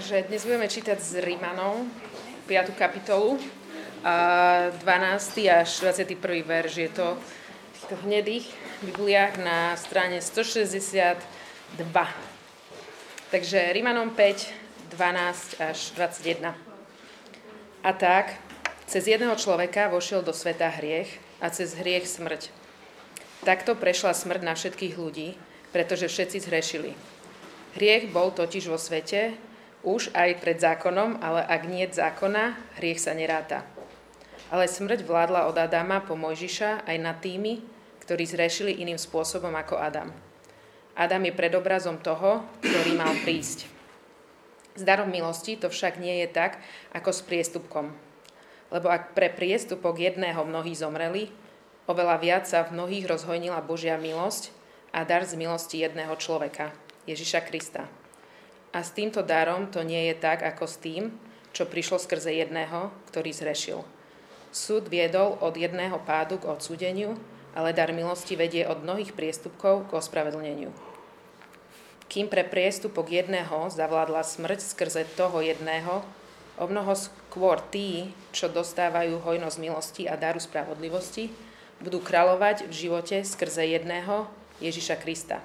Takže dnes budeme čítať z Rímanov, 5. kapitolu, a 12. až 21. verš. Je to v týchto hnedých Bibliách na strane 162. Takže Rímanom 5, 12 až 21. A tak, cez jedného človeka vošiel do sveta hriech a cez hriech smrť. Takto prešla smrť na všetkých ľudí, pretože všetci zhrešili. Hriech bol totiž vo svete už aj pred zákonom, ale ak nie zákona, hriech sa neráta. Ale smrť vládla od Adama po Mojžiša aj nad tými, ktorí zrešili iným spôsobom ako Adam. Adam je predobrazom toho, ktorý mal prísť. S darom milosti to však nie je tak, ako s priestupkom. Lebo ak pre priestupok jedného mnohí zomreli, oveľa viac sa v mnohých rozhojnila Božia milosť a dar z milosti jedného človeka, Ježiša Krista. A s týmto darom to nie je tak, ako s tým, čo prišlo skrze jedného, ktorý zrešil. Súd viedol od jedného pádu k odsúdeniu, ale dar milosti vedie od mnohých priestupkov k ospravedlneniu. Kým pre priestupok jedného zavládla smrť skrze toho jedného, o mnoho skôr tí, čo dostávajú hojnosť milosti a daru spravodlivosti, budú kráľovať v živote skrze jedného Ježiša Krista.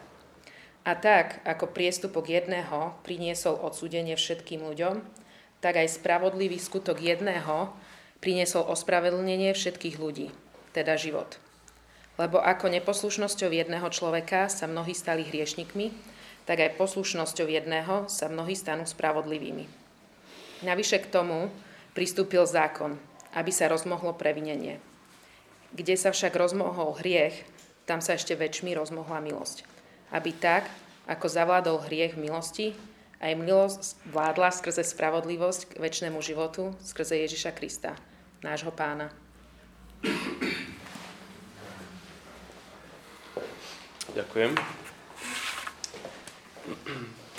A tak, ako priestupok jedného priniesol odsúdenie všetkým ľuďom, tak aj spravodlivý skutok jedného priniesol ospravedlnenie všetkých ľudí, teda život. Lebo ako neposlušnosťou jedného človeka sa mnohí stali hriešnikmi, tak aj poslušnosťou jedného sa mnohí stanú spravodlivými. Navyše k tomu pristúpil zákon, aby sa rozmohlo previnenie. Kde sa však rozmohol hriech, tam sa ešte väčšmi rozmohla milosť aby tak, ako zavládol hriech milosti, aj milosť vládla skrze spravodlivosť k väčšnému životu, skrze Ježiša Krista, nášho pána. Ďakujem.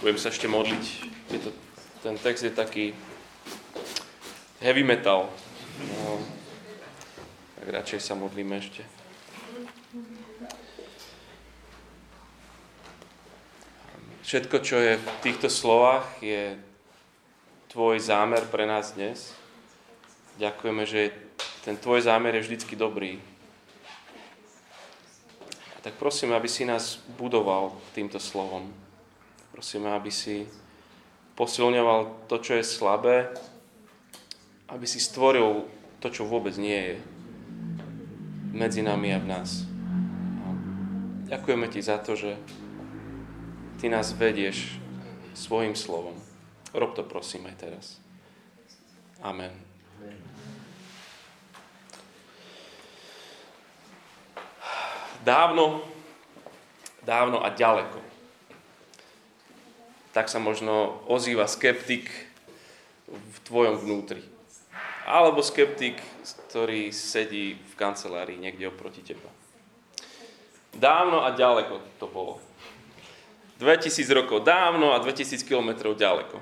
Budem sa ešte modliť. Je to, ten text je taký heavy metal. No, tak radšej sa modlíme ešte. Všetko, čo je v týchto slovách, je tvoj zámer pre nás dnes. Ďakujeme, že ten tvoj zámer je vždycky dobrý. A tak prosíme, aby si nás budoval týmto slovom. Prosíme, aby si posilňoval to, čo je slabé, aby si stvoril to, čo vôbec nie je medzi nami a v nás. A ďakujeme ti za to, že Ty nás vedieš svojim slovom. Rob to prosím aj teraz. Amen. Dávno, dávno a ďaleko. Tak sa možno ozýva skeptik v tvojom vnútri. Alebo skeptik, ktorý sedí v kancelárii niekde oproti teba. Dávno a ďaleko to bolo. 2000 rokov dávno a 2000 kilometrov ďaleko.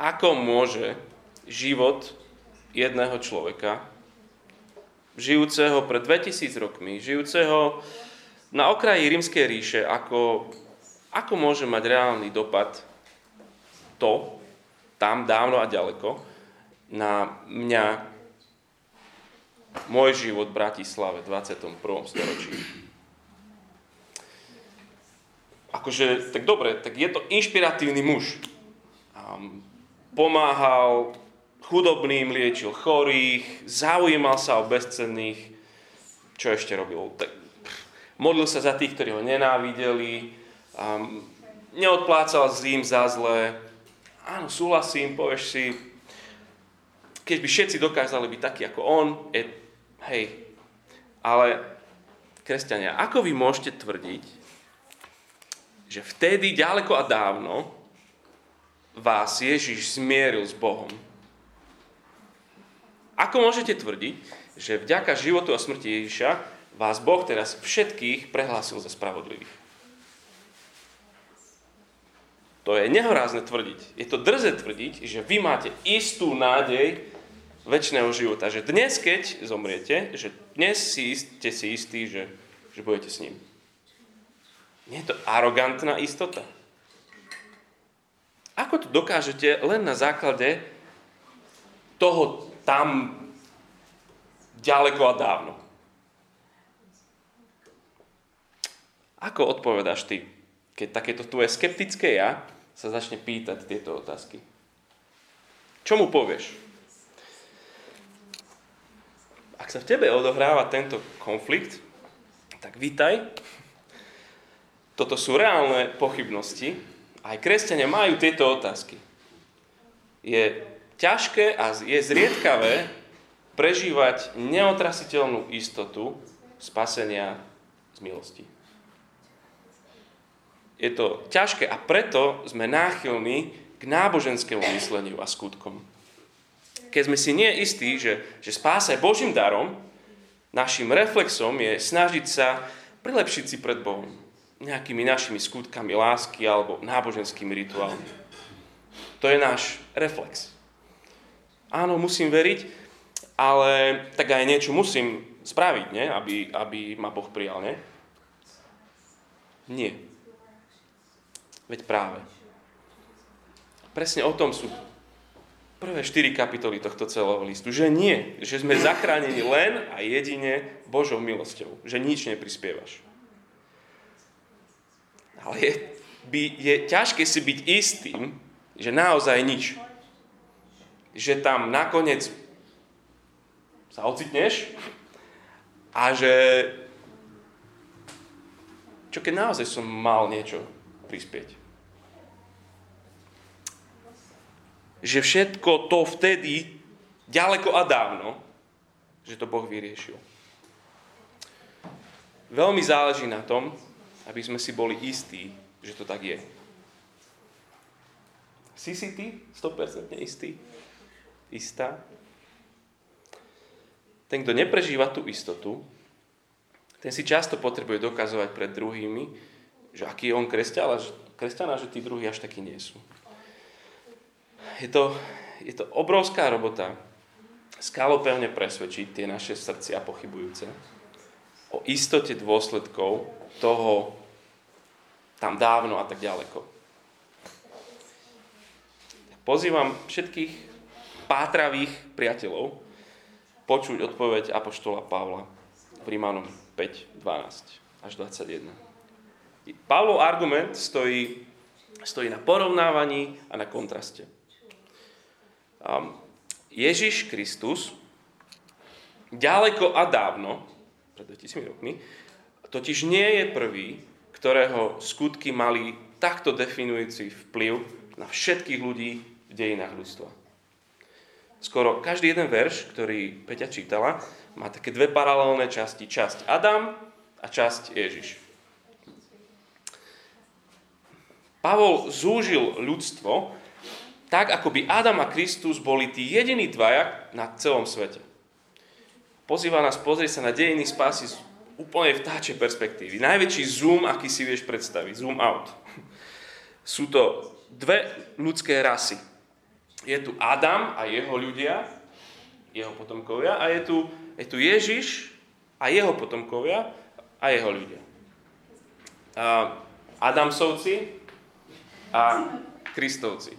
Ako môže život jedného človeka, žijúceho pred 2000 rokmi, žijúceho na okraji rímskej ríše, ako, ako môže mať reálny dopad to, tam dávno a ďaleko, na mňa, môj život v Bratislave v 21. storočí akože, tak dobre, tak je to inšpiratívny muž. Um, pomáhal chudobným, liečil chorých, zaujímal sa o bezcenných. Čo ešte robil? Tak, modlil sa za tých, ktorí ho nenávideli, um, neodplácal zím za zlé. Áno, súhlasím, povieš si, keď by všetci dokázali byť takí ako on, je, hej, ale kresťania, ako vy môžete tvrdiť, že vtedy, ďaleko a dávno, vás Ježiš zmieril s Bohom. Ako môžete tvrdiť, že vďaka životu a smrti Ježiša vás Boh teraz všetkých prehlásil za spravodlivých? To je nehorázne tvrdiť. Je to drze tvrdiť, že vy máte istú nádej väčšného života. Že dnes, keď zomriete, že dnes si, ste si istí, že, že budete s ním. Nie je to arogantná istota. ako to dokážete len na základe toho tam ďaleko a dávno? Ako odpovedáš ty, keď takéto tvoje skeptické ja sa začne pýtať tieto otázky? Čo mu povieš? Ak sa v tebe odohráva tento konflikt, tak vítaj. Toto sú reálne pochybnosti. Aj kresťania majú tieto otázky. Je ťažké a je zriedkavé prežívať neotrasiteľnú istotu spasenia z milosti. Je to ťažké a preto sme náchylní k náboženskému mysleniu a skutkom. Keď sme si nie istí, že, že spása je Božím darom, našim reflexom je snažiť sa prilepšiť si pred Bohom nejakými našimi skutkami lásky alebo náboženskými rituálmi. To je náš reflex. Áno, musím veriť, ale tak aj niečo musím spraviť, nie? Aby, aby ma Boh prijal, nie? Nie. Veď práve. Presne o tom sú prvé štyri kapitoly tohto celého listu. Že nie, že sme zachránení len a jedine Božou milosťou. Že nič neprispievaš. Ale je, by, je ťažké si byť istým, že naozaj nič. Že tam nakoniec sa ocitneš a že čo keď naozaj som mal niečo prispieť. že všetko to vtedy, ďaleko a dávno, že to Boh vyriešil. Veľmi záleží na tom, aby sme si boli istí, že to tak je. Si si ty 100% istý? Istá? Ten, kto neprežíva tú istotu, ten si často potrebuje dokazovať pred druhými, že aký je on kresťan a že tí druhí až takí nie sú je to, je to obrovská robota skalopevne presvedčiť tie naše srdcia pochybujúce o istote dôsledkov toho tam dávno a tak ďaleko. Pozývam všetkých pátravých priateľov počuť odpoveď Apoštola Pavla v Rímanom 5, 12 až 21. Pavlov argument stojí, stojí na porovnávaní a na kontraste. Ježiš Kristus ďaleko a dávno, pred 2000 rokmi, totiž nie je prvý, ktorého skutky mali takto definujúci vplyv na všetkých ľudí v dejinách ľudstva. Skoro každý jeden verš, ktorý Peťa čítala, má také dve paralelné časti. Časť Adam a časť Ježiš. Pavol zúžil ľudstvo tak ako by Adam a Kristus boli tí jediní dvaja na celom svete. Pozýva nás pozrieť sa na dejiny spásy z úplne vtáčej perspektívy. Najväčší zoom, aký si vieš predstaviť. Zoom out. Sú to dve ľudské rasy. Je tu Adam a jeho ľudia, jeho potomkovia, a je tu, je tu Ježiš a jeho potomkovia a jeho ľudia. A Adamsovci a Kristovci.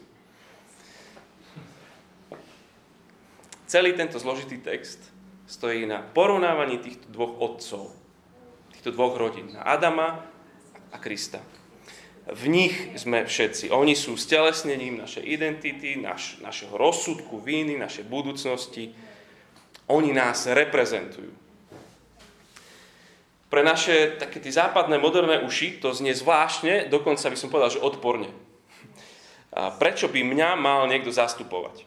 Celý tento zložitý text stojí na porovnávaní týchto dvoch otcov, týchto dvoch rodín, na Adama a Krista. V nich sme všetci. Oni sú stelesnením našej identity, naš, našeho rozsudku, víny, našej budúcnosti. Oni nás reprezentujú. Pre naše také tie západné moderné uši to znie zvláštne, dokonca by som povedal, že odporne. A prečo by mňa mal niekto zastupovať?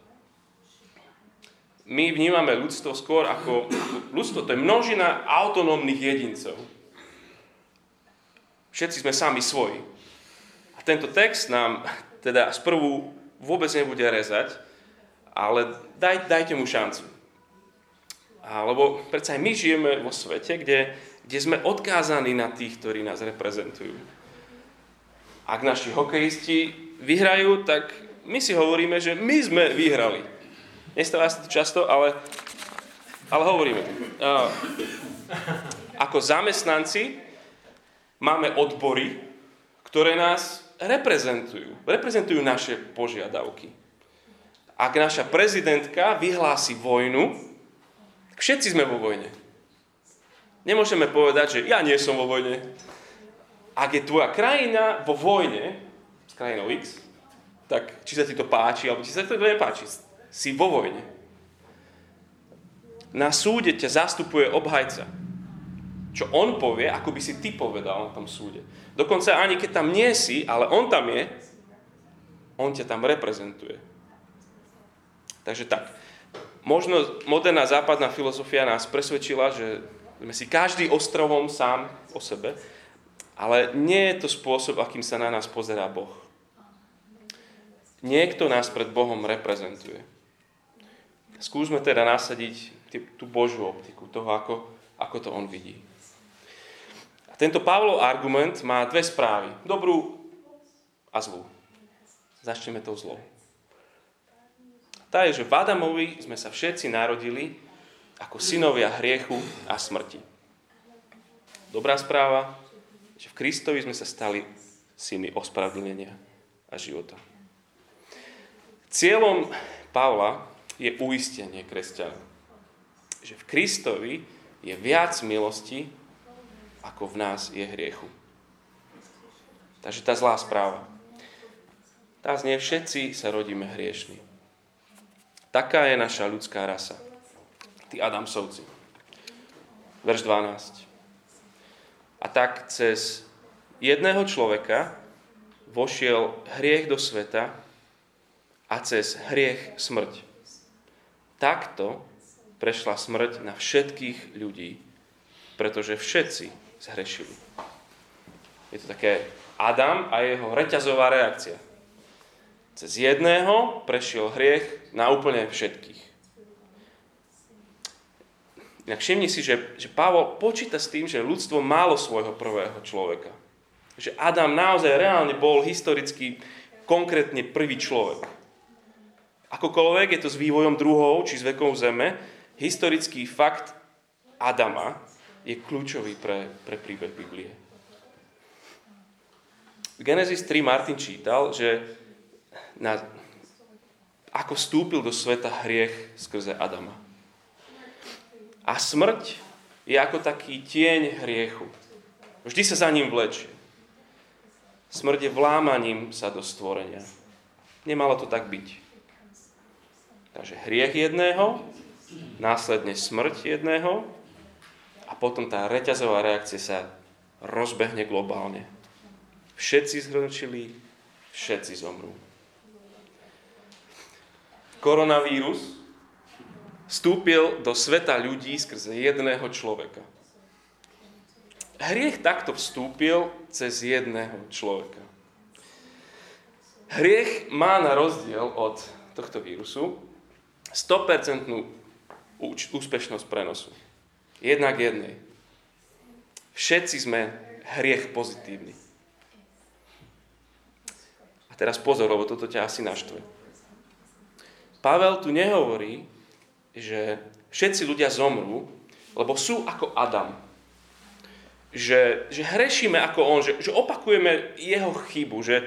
My vnímame ľudstvo skôr ako, ľudstvo, to je množina autonómnych jedincov. Všetci sme sami svoji. A tento text nám teda sprvu vôbec nebude rezať, ale daj, dajte mu šancu. Lebo predsa aj my žijeme vo svete, kde, kde sme odkázaní na tých, ktorí nás reprezentujú. Ak naši hokejisti vyhrajú, tak my si hovoríme, že my sme vyhrali. Nestáva sa to často, ale, ale hovoríme. Uh, ako zamestnanci máme odbory, ktoré nás reprezentujú. Reprezentujú naše požiadavky. Ak naša prezidentka vyhlási vojnu, všetci sme vo vojne. Nemôžeme povedať, že ja nie som vo vojne. Ak je tvoja krajina vo vojne s krajinou X, tak či sa ti to páči, alebo či sa ti to nepáči, si vo vojne. Na súde ťa zastupuje obhajca. Čo on povie, ako by si ty povedal na tom súde. Dokonca ani keď tam nie si, ale on tam je, on ťa tam reprezentuje. Takže tak. Možno moderná západná filozofia nás presvedčila, že sme si každý ostrovom sám o sebe, ale nie je to spôsob, akým sa na nás pozerá Boh. Niekto nás pred Bohom reprezentuje. Skúsme teda nasadiť tú Božiu optiku, toho, ako, ako to on vidí. A tento Pavlov argument má dve správy. Dobrú a zlú. Začneme tou zlou tá je, že v Adamovi sme sa všetci narodili ako synovia hriechu a smrti. Dobrá správa, že v Kristovi sme sa stali syny ospravedlnenia a života. Cieľom Pavla je uistenie kresťana. Že v Kristovi je viac milosti, ako v nás je hriechu. Takže tá zlá správa. Tá znie, všetci sa rodíme hriešni. Taká je naša ľudská rasa. Tí Adamsovci. Verš 12. A tak cez jedného človeka vošiel hriech do sveta a cez hriech smrť. Takto prešla smrť na všetkých ľudí, pretože všetci zhrešili. Je to také Adam a jeho reťazová reakcia. Cez jedného prešiel hriech na úplne všetkých. Inak všimni si, že, že Pavol počíta s tým, že ľudstvo málo svojho prvého človeka. Že Adam naozaj reálne bol historicky konkrétne prvý človek. Akokoľvek je to s vývojom druhov či s vekom Zeme, historický fakt Adama je kľúčový pre, pre príbeh Biblie. V Genesis 3 Martin čítal, že na, ako vstúpil do sveta hriech skrze Adama. A smrť je ako taký tieň hriechu. Vždy sa za ním vlečie. Smrť je vlámaním sa do stvorenia. Nemalo to tak byť. Takže hriech jedného, následne smrť jedného a potom tá reťazová reakcia sa rozbehne globálne. Všetci zhrnčili, všetci zomrú koronavírus vstúpil do sveta ľudí skrze jedného človeka. Hriech takto vstúpil cez jedného človeka. Hriech má na rozdiel od tohto vírusu 100% úspešnosť prenosu. Jednak jednej. Všetci sme hriech pozitívni. A teraz pozor, lebo toto ťa asi naštve. Pavel tu nehovorí, že všetci ľudia zomrú, lebo sú ako Adam. Že, že hrešíme ako on, že, že opakujeme jeho chybu, že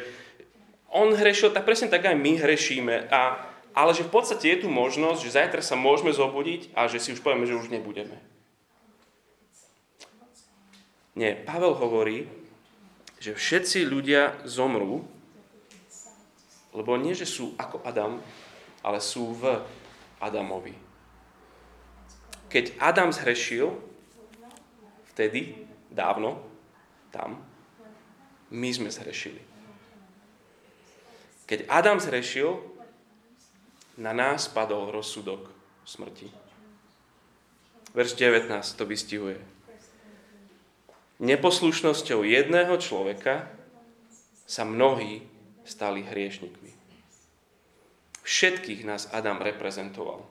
on hrešil tak presne tak aj my hrešíme, a, ale že v podstate je tu možnosť, že zajtra sa môžeme zobudiť a že si už povieme, že už nebudeme. Nie, Pavel hovorí, že všetci ľudia zomrú, lebo nie, že sú ako Adam, ale sú v Adamovi. Keď Adam zhrešil, vtedy, dávno, tam, my sme zhrešili. Keď Adam zhrešil, na nás padol rozsudok smrti. Verš 19 to vystihuje. Neposlušnosťou jedného človeka sa mnohí stali hriešnikmi. Všetkých nás Adam reprezentoval.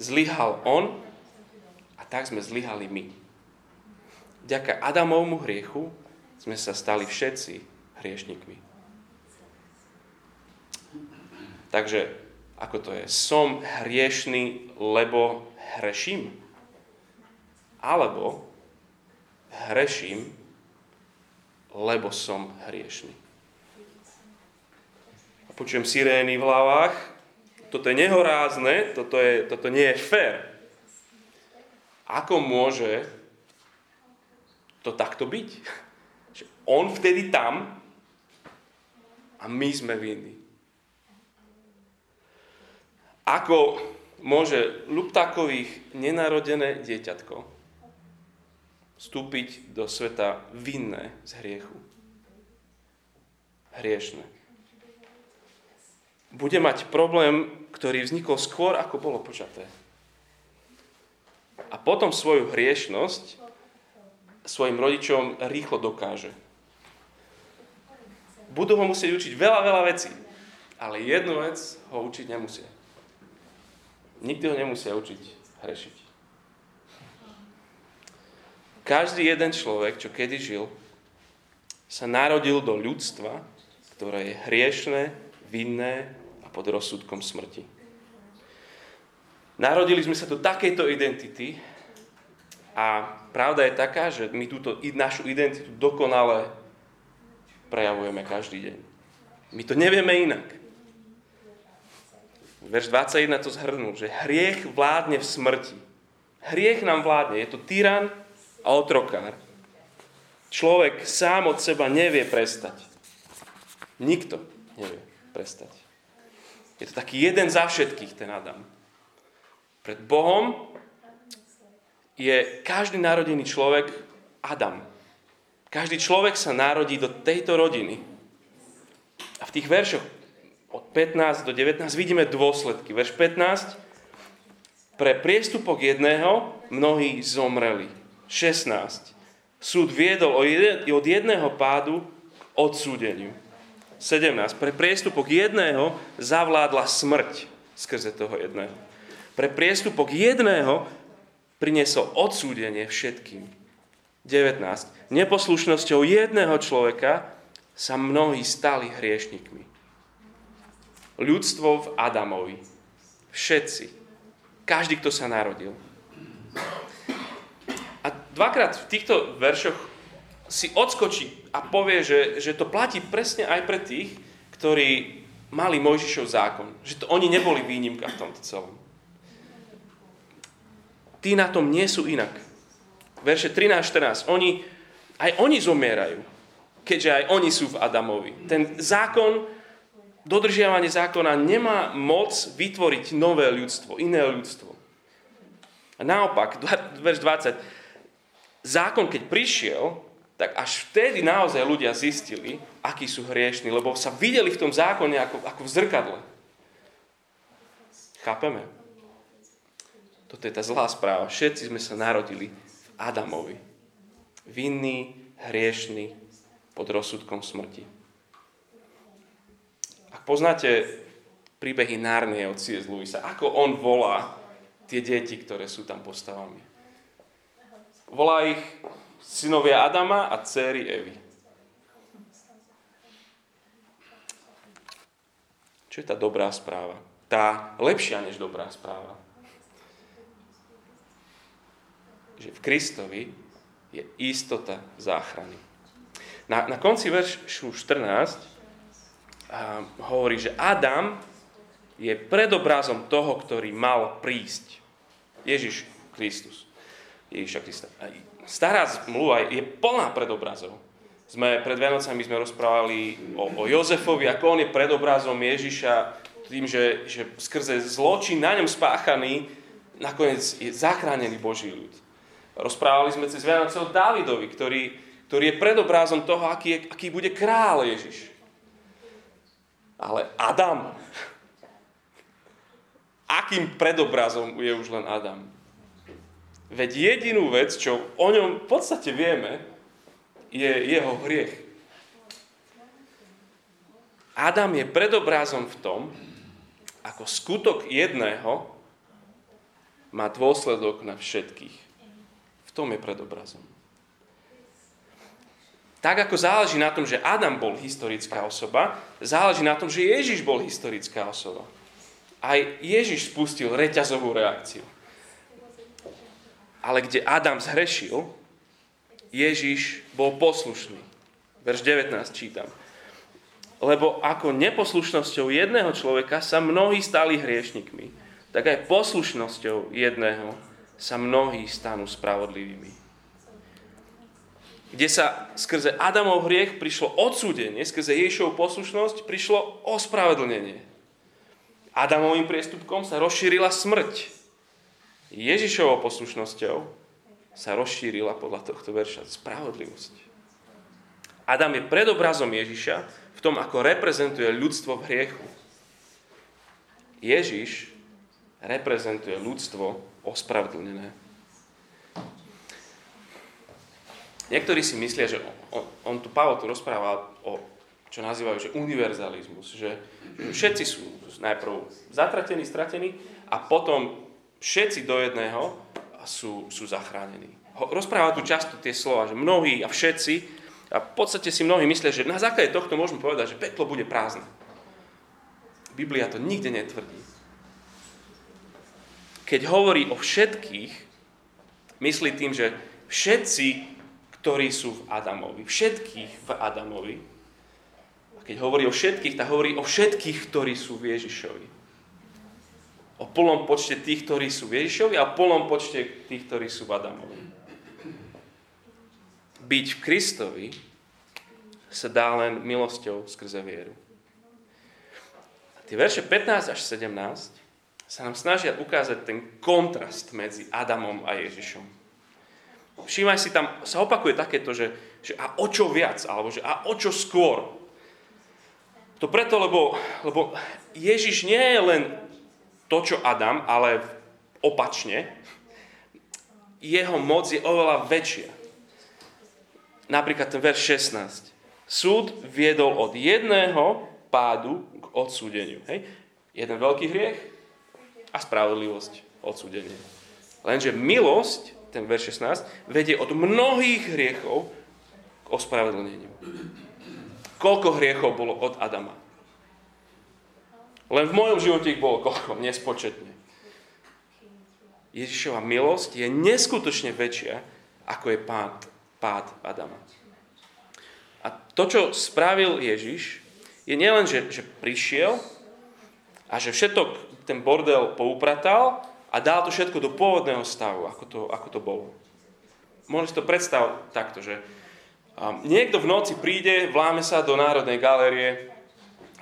Zlyhal on a tak sme zlyhali my. Vďaka Adamovmu hriechu sme sa stali všetci hriešnikmi. Takže, ako to je? Som hriešný, lebo hreším? Alebo hreším, lebo som hriešný? počujem sirény v hlavách, toto je nehorázne, toto, je, toto nie je fér. Ako môže to takto byť? On vtedy tam a my sme vinní. Ako môže Luptákových nenarodené dieťatko vstúpiť do sveta vinné z hriechu? Hriešne. Bude mať problém, ktorý vznikol skôr, ako bolo počaté. A potom svoju hriešnosť svojim rodičom rýchlo dokáže. Budú ho musieť učiť veľa, veľa vecí, ale jednu vec ho učiť nemusia. Nikdy ho nemusia učiť hrešiť. Každý jeden človek, čo kedy žil, sa narodil do ľudstva, ktoré je hriešné, vinné a pod rozsudkom smrti. Narodili sme sa do takejto identity a pravda je taká, že my túto našu identitu dokonale prejavujeme každý deň. My to nevieme inak. Verš 21 to zhrnul, že hriech vládne v smrti. Hriech nám vládne. Je to tyran a otrokár. Človek sám od seba nevie prestať. Nikto nevie prestať. Je to taký jeden za všetkých, ten Adam. Pred Bohom je každý narodený človek Adam. Každý človek sa narodí do tejto rodiny. A v tých veršoch 15 do 19 vidíme dôsledky. Verš 15. Pre priestupok jedného mnohí zomreli. 16. Súd viedol od jedného pádu odsúdeniu. 17. Pre priestupok jedného zavládla smrť skrze toho jedného. Pre priestupok jedného priniesol odsúdenie všetkým. 19. Neposlušnosťou jedného človeka sa mnohí stali hriešnikmi ľudstvo v Adamovi. Všetci. Každý, kto sa narodil. A dvakrát v týchto veršoch si odskočí a povie, že, že to platí presne aj pre tých, ktorí mali Mojžišov zákon. Že to oni neboli výnimka v tomto celom. Tí na tom nie sú inak. Verše 13-14. Oni, aj oni zomierajú, keďže aj oni sú v Adamovi. Ten zákon dodržiavanie zákona nemá moc vytvoriť nové ľudstvo, iné ľudstvo. A naopak, verš 20, zákon keď prišiel, tak až vtedy naozaj ľudia zistili, akí sú hriešni, lebo sa videli v tom zákone ako, ako v zrkadle. Chápeme? Toto je tá zlá správa. Všetci sme sa narodili v Adamovi. Vinný, hriešný, pod rozsudkom smrti poznáte príbehy Nárnie od C.S. Lewisa, ako on volá tie deti, ktoré sú tam postavami. Volá ich synovia Adama a céry Evy. Čo je tá dobrá správa? Tá lepšia než dobrá správa. Že v Kristovi je istota záchrany. Na, na konci veršu 14 hovorí, že Adam je predobrazom toho, ktorý mal prísť. Ježiš Kristus. Ježiša Krista. Stará zmluva je plná predobrazov. Sme, pred Vianocami sme rozprávali o, o Jozefovi, ako on je predobrazom Ježiša, tým, že, že skrze zločin na ňom spáchaný, nakoniec je zachránený Boží ľud. Rozprávali sme cez Vianoce o Dávidovi, ktorý, ktorý je predobrazom toho, aký, je, aký bude král Ježiš. Ale Adam, akým predobrazom je už len Adam? Veď jedinú vec, čo o ňom v podstate vieme, je jeho hriech. Adam je predobrazom v tom, ako skutok jedného má dôsledok na všetkých. V tom je predobrazom. Tak ako záleží na tom, že Adam bol historická osoba, záleží na tom, že Ježiš bol historická osoba. Aj Ježiš spustil reťazovú reakciu. Ale kde Adam zhrešil, Ježiš bol poslušný. Verš 19 čítam. Lebo ako neposlušnosťou jedného človeka sa mnohí stali hriešnikmi, tak aj poslušnosťou jedného sa mnohí stanú spravodlivými. Kde sa skrze Adamov hriech prišlo odsúdenie, skrze Ježišovu poslušnosť prišlo ospravedlnenie. Adamovým priestupkom sa rozšírila smrť. Ježišovou poslušnosťou sa rozšírila podľa tohto verša spravodlivosť. Adam je predobrazom Ježiša v tom, ako reprezentuje ľudstvo v hriechu. Ježiš reprezentuje ľudstvo ospravedlnené. Niektorí si myslia, že on, on tu Pavel tu rozpráva o čo nazývajú, že univerzalizmus, že, všetci sú najprv zatratení, stratení a potom všetci do jedného sú, sú zachránení. Rozpráva tu často tie slova, že mnohí a všetci a v podstate si mnohí myslia, že na základe tohto môžeme povedať, že peklo bude prázdne. Biblia to nikde netvrdí keď hovorí o všetkých, myslí tým, že všetci, ktorí sú v Adamovi, všetkých v Adamovi, a keď hovorí o všetkých, tak hovorí o všetkých, ktorí sú v Ježišovi. O plnom počte tých, ktorí sú v Ježišovi a plnom počte tých, ktorí sú v Adamovi. Byť v Kristovi sa dá len milosťou skrze vieru. A tie verše 15 až 17 sa nám snažia ukázať ten kontrast medzi Adamom a Ježišom. Všímaj si, tam sa opakuje takéto, že, že a o čo viac, alebo že a o čo skôr. To preto, lebo, lebo Ježiš nie je len to, čo Adam, ale opačne. Jeho moc je oveľa väčšia. Napríklad ten verš 16. Súd viedol od jedného pádu k odsúdeniu. Hej? Jeden veľký hriech, a spravodlivosť, odsúdenie. Lenže milosť, ten verš 16, vedie od mnohých hriechov k ospravedlneniu. Koľko hriechov bolo od Adama? Len v mojom živote ich bolo koľko? Nespočetne. Ježišova milosť je neskutočne väčšia, ako je pád, pád Adama. A to, čo spravil Ježiš, je nielen, že, že prišiel a že všetok ten bordel poupratal a dal to všetko do pôvodného stavu, ako to, ako to bolo. Môžeš si to predstaviť takto, že niekto v noci príde, vláme sa do Národnej galérie,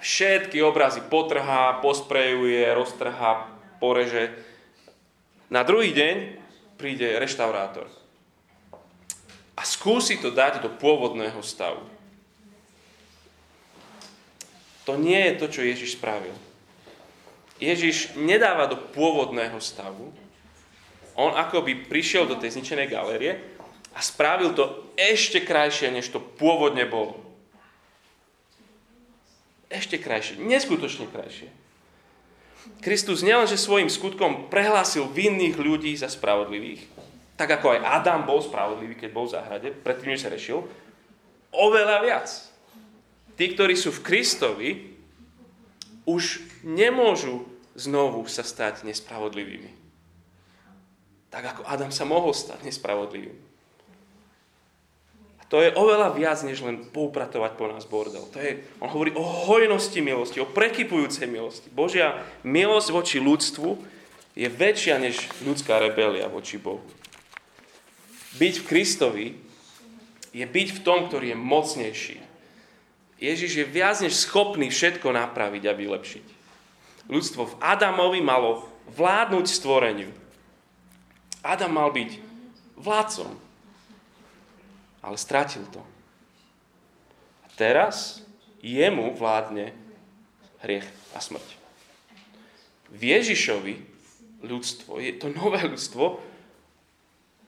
všetky obrazy potrhá, posprejuje, roztrhá, poreže. Na druhý deň príde reštaurátor a skúsi to dať do pôvodného stavu. To nie je to, čo Ježiš spravil. Ježiš nedáva do pôvodného stavu. On akoby prišiel do tej zničenej galérie a spravil to ešte krajšie, než to pôvodne bolo. Ešte krajšie, neskutočne krajšie. Kristus nielenže svojim skutkom prehlásil vinných ľudí za spravodlivých, tak ako aj Adam bol spravodlivý, keď bol v záhrade, predtým, než sa rešil, oveľa viac. Tí, ktorí sú v Kristovi, už nemôžu znovu sa stať nespravodlivými. Tak ako Adam sa mohol stať nespravodlivým. A to je oveľa viac, než len poupratovať po nás bordel. To je, on hovorí o hojnosti milosti, o prekypujúcej milosti. Božia milosť voči ľudstvu je väčšia než ľudská rebelia voči Bohu. Byť v Kristovi je byť v tom, ktorý je mocnejší. Ježiš je viac než schopný všetko napraviť a vylepšiť. Ľudstvo v Adamovi malo vládnuť stvoreniu. Adam mal byť vládcom, ale stratil to. A teraz jemu vládne hriech a smrť. V Ježišovi ľudstvo, je to nové ľudstvo,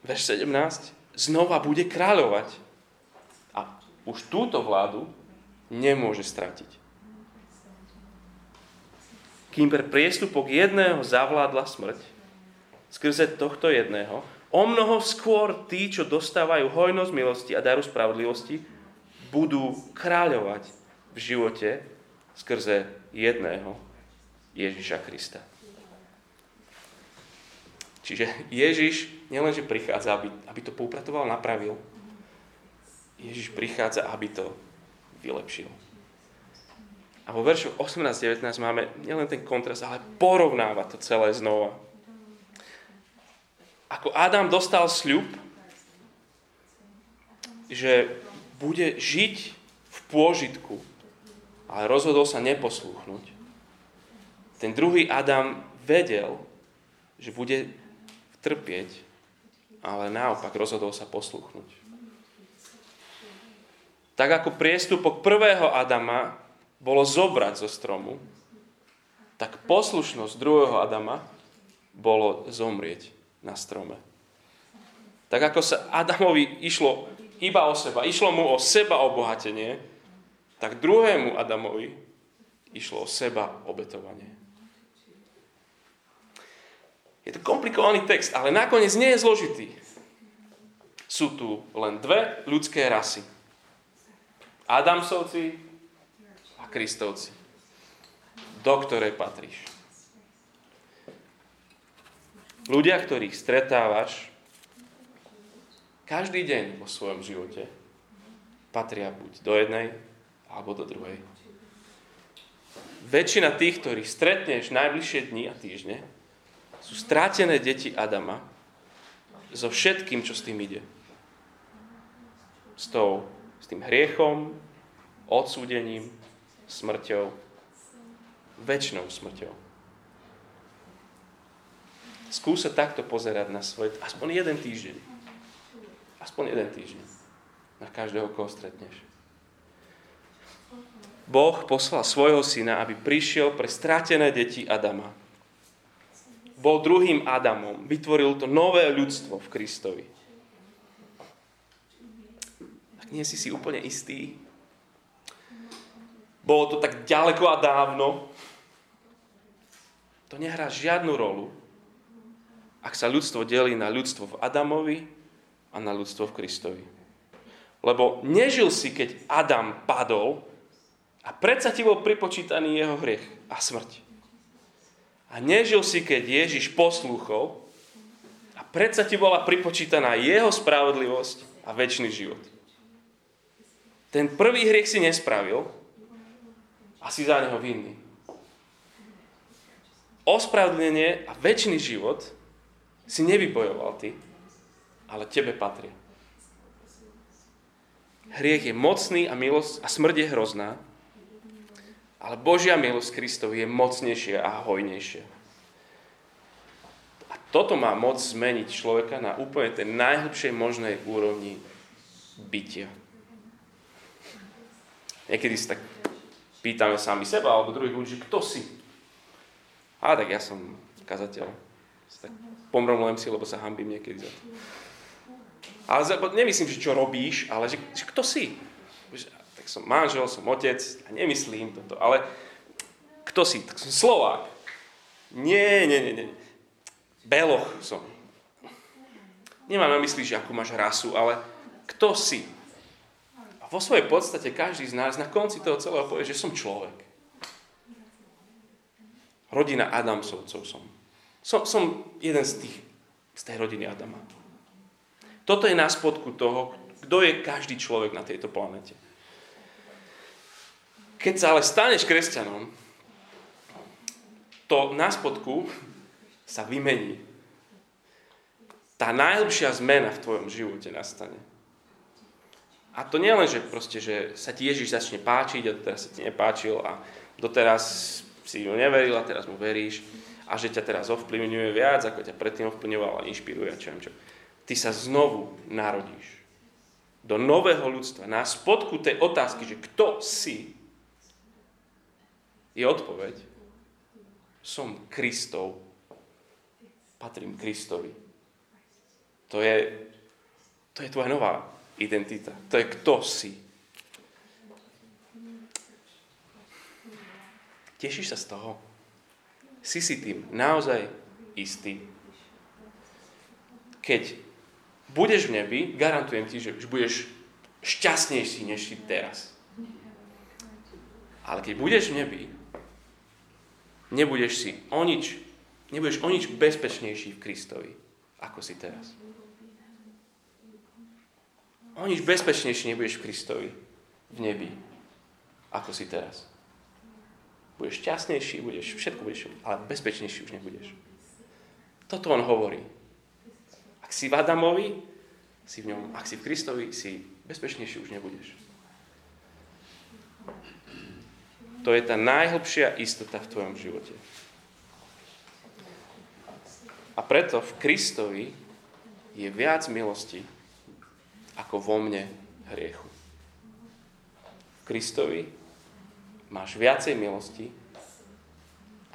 verš 17, znova bude kráľovať. A už túto vládu nemôže stratiť kým pre priestupok jedného zavládla smrť, skrze tohto jedného, o mnoho skôr tí, čo dostávajú hojnosť milosti a daru spravodlivosti, budú kráľovať v živote skrze jedného Ježiša Krista. Čiže Ježiš nielenže prichádza, aby, aby to poupratoval, napravil, Ježiš prichádza, aby to vylepšil. A vo veršu 18-19 máme nielen ten kontrast, ale porovnáva to celé znova. Ako Adam dostal sľub, že bude žiť v pôžitku, ale rozhodol sa neposlúchnuť. Ten druhý Adam vedel, že bude trpieť, ale naopak rozhodol sa poslúchnuť. Tak ako priestupok prvého Adama bolo zobrať zo stromu, tak poslušnosť druhého Adama bolo zomrieť na strome. Tak ako sa Adamovi išlo iba o seba, išlo mu o seba obohatenie, tak druhému Adamovi išlo o seba obetovanie. Je to komplikovaný text, ale nakoniec nie je zložitý. Sú tu len dve ľudské rasy. Adamsovci Kristovci. Do ktorej patríš? Ľudia, ktorých stretávaš každý deň vo svojom živote, patria buď do jednej alebo do druhej. Väčšina tých, ktorých stretneš najbližšie dni a týždne, sú strátené deti Adama so všetkým, čo s tým ide. S, tou, s tým hriechom, odsúdením, smrťou, väčšnou smrťou. Skúsa takto pozerať na svoj, aspoň jeden týždeň. Aspoň jeden týždeň. Na každého, koho stretneš. Boh poslal svojho syna, aby prišiel pre stratené deti Adama bol druhým Adamom. Vytvoril to nové ľudstvo v Kristovi. Tak nie si si úplne istý. Bolo to tak ďaleko a dávno. To nehrá žiadnu rolu, ak sa ľudstvo delí na ľudstvo v Adamovi a na ľudstvo v Kristovi. Lebo nežil si, keď Adam padol a predsa ti bol pripočítaný jeho hriech a smrť. A nežil si, keď Ježiš poslúchol a predsa ti bola pripočítaná jeho spravodlivosť a väčší život. Ten prvý hriech si nespravil a si za neho vinný. Ospravedlnenie a väčší život si nevybojoval ty, ale tebe patrí. Hriech je mocný a, milosť, a smrť je hrozná, ale Božia milosť Kristov je mocnejšia a hojnejšia. A toto má moc zmeniť človeka na úplne tej najhlbšej možnej úrovni bytia. Niekedy si tak pýtame sami seba alebo druhých ľudí, že kto si? A tak ja som kazateľ. Tak si, lebo sa hambím niekedy za to. Ale nemyslím, že čo robíš, ale že, že kto si? tak som manžel, som otec a nemyslím toto, ale kto si? Tak som Slovák. Nie, nie, nie, nie. Beloch som. Nemám na mysli, že akú máš rasu, ale kto si? A vo svojej podstate každý z nás na konci toho celého povie, že som človek. Rodina Adamsovcov som. Som, som jeden z tých, z tej rodiny Adama. Toto je na spodku toho, kto je každý človek na tejto planete. Keď sa ale staneš kresťanom, to na spodku sa vymení. Tá najlepšia zmena v tvojom živote nastane. A to nie len, že, proste, že sa ti Ježiš začne páčiť a teraz sa ti nepáčil a doteraz si ju neveril a teraz mu veríš a že ťa teraz ovplyvňuje viac, ako ťa predtým ovplyvňoval a inšpiruje a čo čo. Ty sa znovu narodíš do nového ľudstva. Na spodku tej otázky, že kto si, je odpoveď. Som Kristov. Patrím Kristovi. To je, to je tvoja nová identita. To je kto si. Tešíš sa z toho? Si si tým naozaj istý? Keď budeš v nebi, garantujem ti, že už budeš šťastnejší, než si teraz. Ale keď budeš v nebi, nebudeš si o nič, nebudeš o nič bezpečnejší v Kristovi, ako si teraz. O nič bezpečnejší nebudeš v Kristovi, v nebi, ako si teraz. Budeš šťastnejší, budeš, všetko budeš, ale bezpečnejší už nebudeš. Toto on hovorí. Ak si v Adamovi, si v ňom, ak si v Kristovi, si bezpečnejší už nebudeš. To je tá najhlbšia istota v tvojom živote. A preto v Kristovi je viac milosti ako vo mne hriechu. V Kristovi máš viacej milosti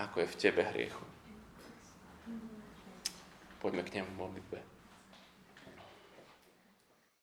ako je v tebe hriechu. Poďme k nemu v modlitbe.